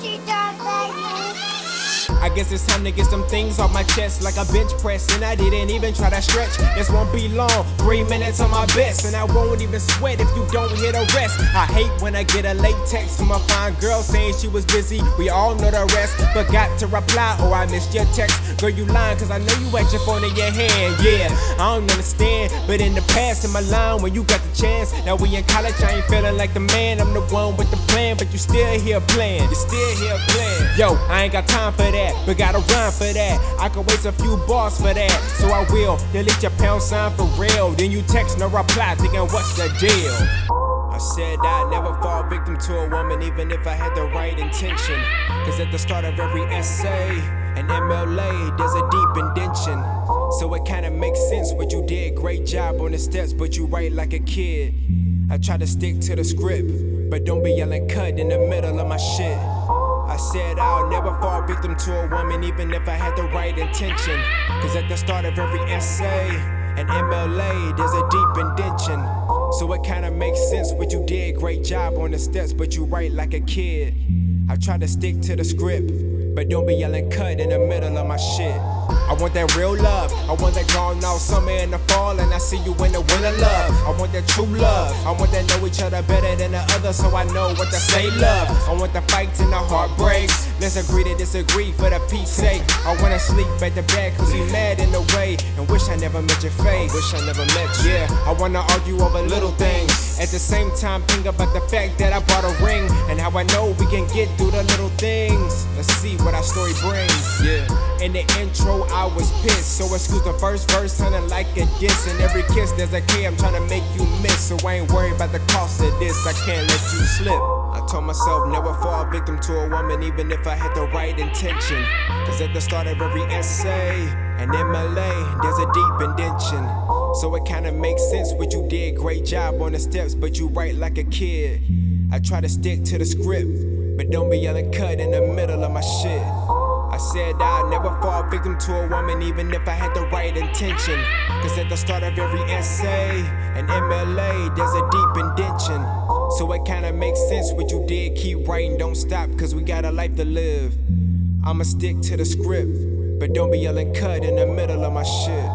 she does that. I guess it's time to get some things off my chest like a bench press. And I didn't even try to stretch. This won't be long, three minutes on my best. And I won't even sweat if you don't hit a rest. I hate when I get a late text from a fine girl saying she was busy. We all know the rest. Forgot to reply or I missed your text. Girl, you lying cause I know you had your phone in your hand. Yeah, I don't understand. But in the past, in my line, when you got the chance. Now we in college, I ain't feeling like the man. I'm the one with the plan, but you still here playing. You still here playing. Yo, I ain't got time for that but gotta rhyme for that. I can waste a few bars for that, so I will. Delete your pound sign for real. Then you text no reply, thinking what's the deal? I said I'd never fall victim to a woman, even if I had the right intention. Cause at the start of every essay and MLA, there's a deep indention. So it kinda makes sense what you did. Great job on the steps, but you write like a kid. I try to stick to the script, but don't be yelling cut in the middle of my shit. Said I'll never fall victim to a woman, even if I had the right intention. Cause at the start of every essay and MLA, there's a deep indention. So it kinda makes sense what you did. Great job on the steps, but you write like a kid. I try to stick to the script, but don't be yelling cut in the middle of my shit. I want that real love. I want that gone out summer in the fall, and I see you in the winter love. I want that true love. I want that know each other better than the other, so I know what to say love. I want the fights and the heartbreaks. Let's agree to disagree for the peace sake. I wanna sleep at the bed cause you mad in the way. And wish I never met your face. Wish I never met you. Yeah, I wanna argue over little things. At the same time, think about the fact that I bought a ring. And how I know we can get through the little things. Let's see what our story brings. Yeah. In the intro, I was pissed. So excuse the first verse, sounding like a diss. And every kiss, there's a K I'm trying to make you miss. So I ain't worried about the cost of this. I can't let you slip. I told myself never fall victim to a woman, even if I had the right intention. Cause at the start of every essay and MLA, there's a deep indention. So it kinda makes sense what you did. Great job on the steps, but you write like a kid. I try to stick to the script, but don't be yelling cut in the middle of my shit. I said I'd never fall victim to a woman, even if I had the right intention. Cause at the start of every essay and MLA, there's a deep indention. So it kinda makes sense what you did. Keep writing, don't stop, cause we got a life to live. I'ma stick to the script, but don't be yelling cut in the middle of my shit.